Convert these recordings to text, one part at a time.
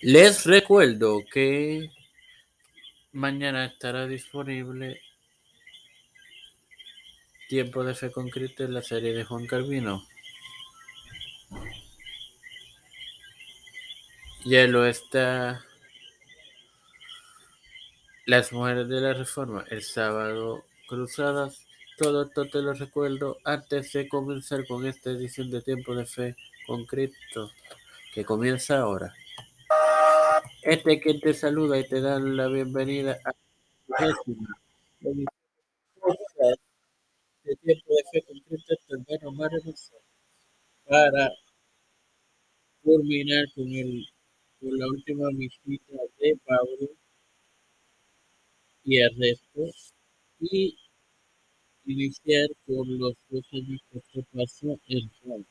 Les recuerdo que mañana estará disponible Tiempo de Fe con Cristo en la serie de Juan Calvino. Ya lo está Las Mujeres de la Reforma, el sábado Cruzadas. Todo esto te lo recuerdo antes de comenzar con esta edición de Tiempo de Fe con Cristo, que comienza ahora. Este que te saluda y te da la bienvenida a décima de Tiempo de Fe con tu hermano para culminar con, el, con la última visita de Pablo y el resto y iniciar con los dos años que pasó en Roma.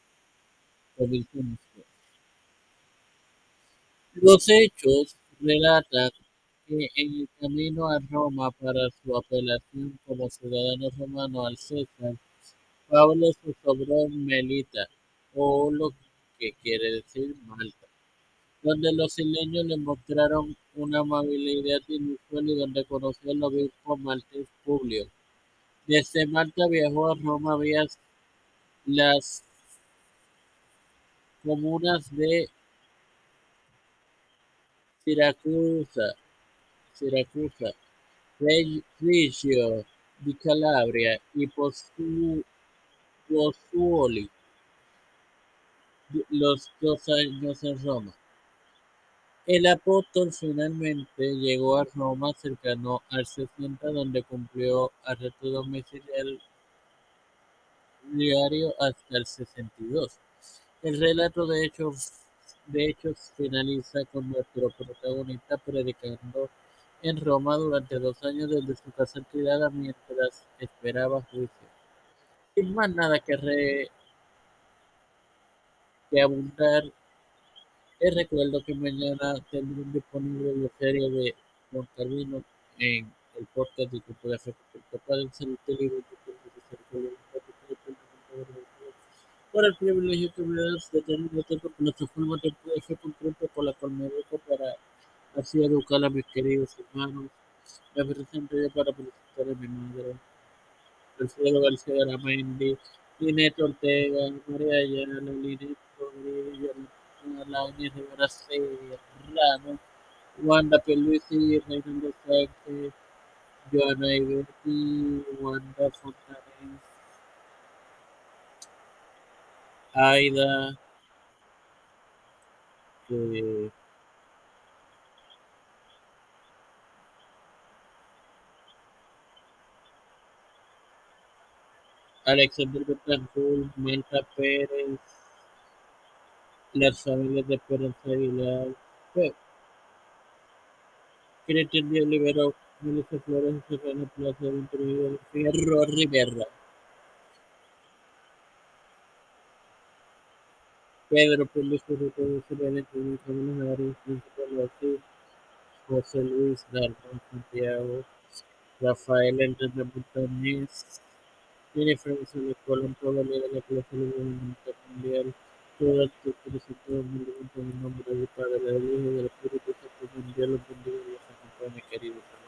Comencemos. Los hechos relatan que en el camino a Roma para su apelación como ciudadano romano al César, Pablo se sobró en Melita, o lo que quiere decir Malta, donde los isleños le mostraron una amabilidad inusual y donde conoció al obispo maltés Publio. Desde Malta viajó a Roma vía las comunas de Siracusa, Siracusa, Reggio di Calabria y Pozzuoli, los dos años en Roma. El apóstol finalmente llegó a Roma cercano al 60, donde cumplió arresto domiciliario hasta el 62. El relato de hechos, de hechos finaliza con nuestro protagonista predicando en Roma durante dos años desde su casa alquilada mientras esperaba juicio. Sin más nada que, re, que abundar les recuerdo que mañana tendrán disponible la serie de Juan en el podcast de Fe Pueden ser por el privilegio que me das de tener tiempo con nuestro Tiempo de Fe concreto por la cual me dedico para así educar a mis queridos hermanos. Me presento yo para felicitar a mi madre, Alfredo García Mendy, Linet Ortega, María Ayala, Linet Rodríguez, Lainez Rivera Serrano, Wanda Pelusi, Reinaldo Sánchez, Joana Iberti, Wanda Fontanes, Aida, eh, Alexander Betancourt, Malta Pérez, las familias de Esperanza Aguilar, Cristian Díaz Libero, Melissa Flores, Serrano Plaza, Ventura Fierro Rivera, Pedro Pérez, José Serena, Camilo Navarro, Principal Basí, José Luis Dalton Santiago, Rafael Jennifer González Colón, Lira, la Plaza Libre Mundial, todas tus solicitudes me levanto en nombre del Padre, del Hijo y del Espíritu Santo mundial, los bendiga y los acompañe, queridos hermanos.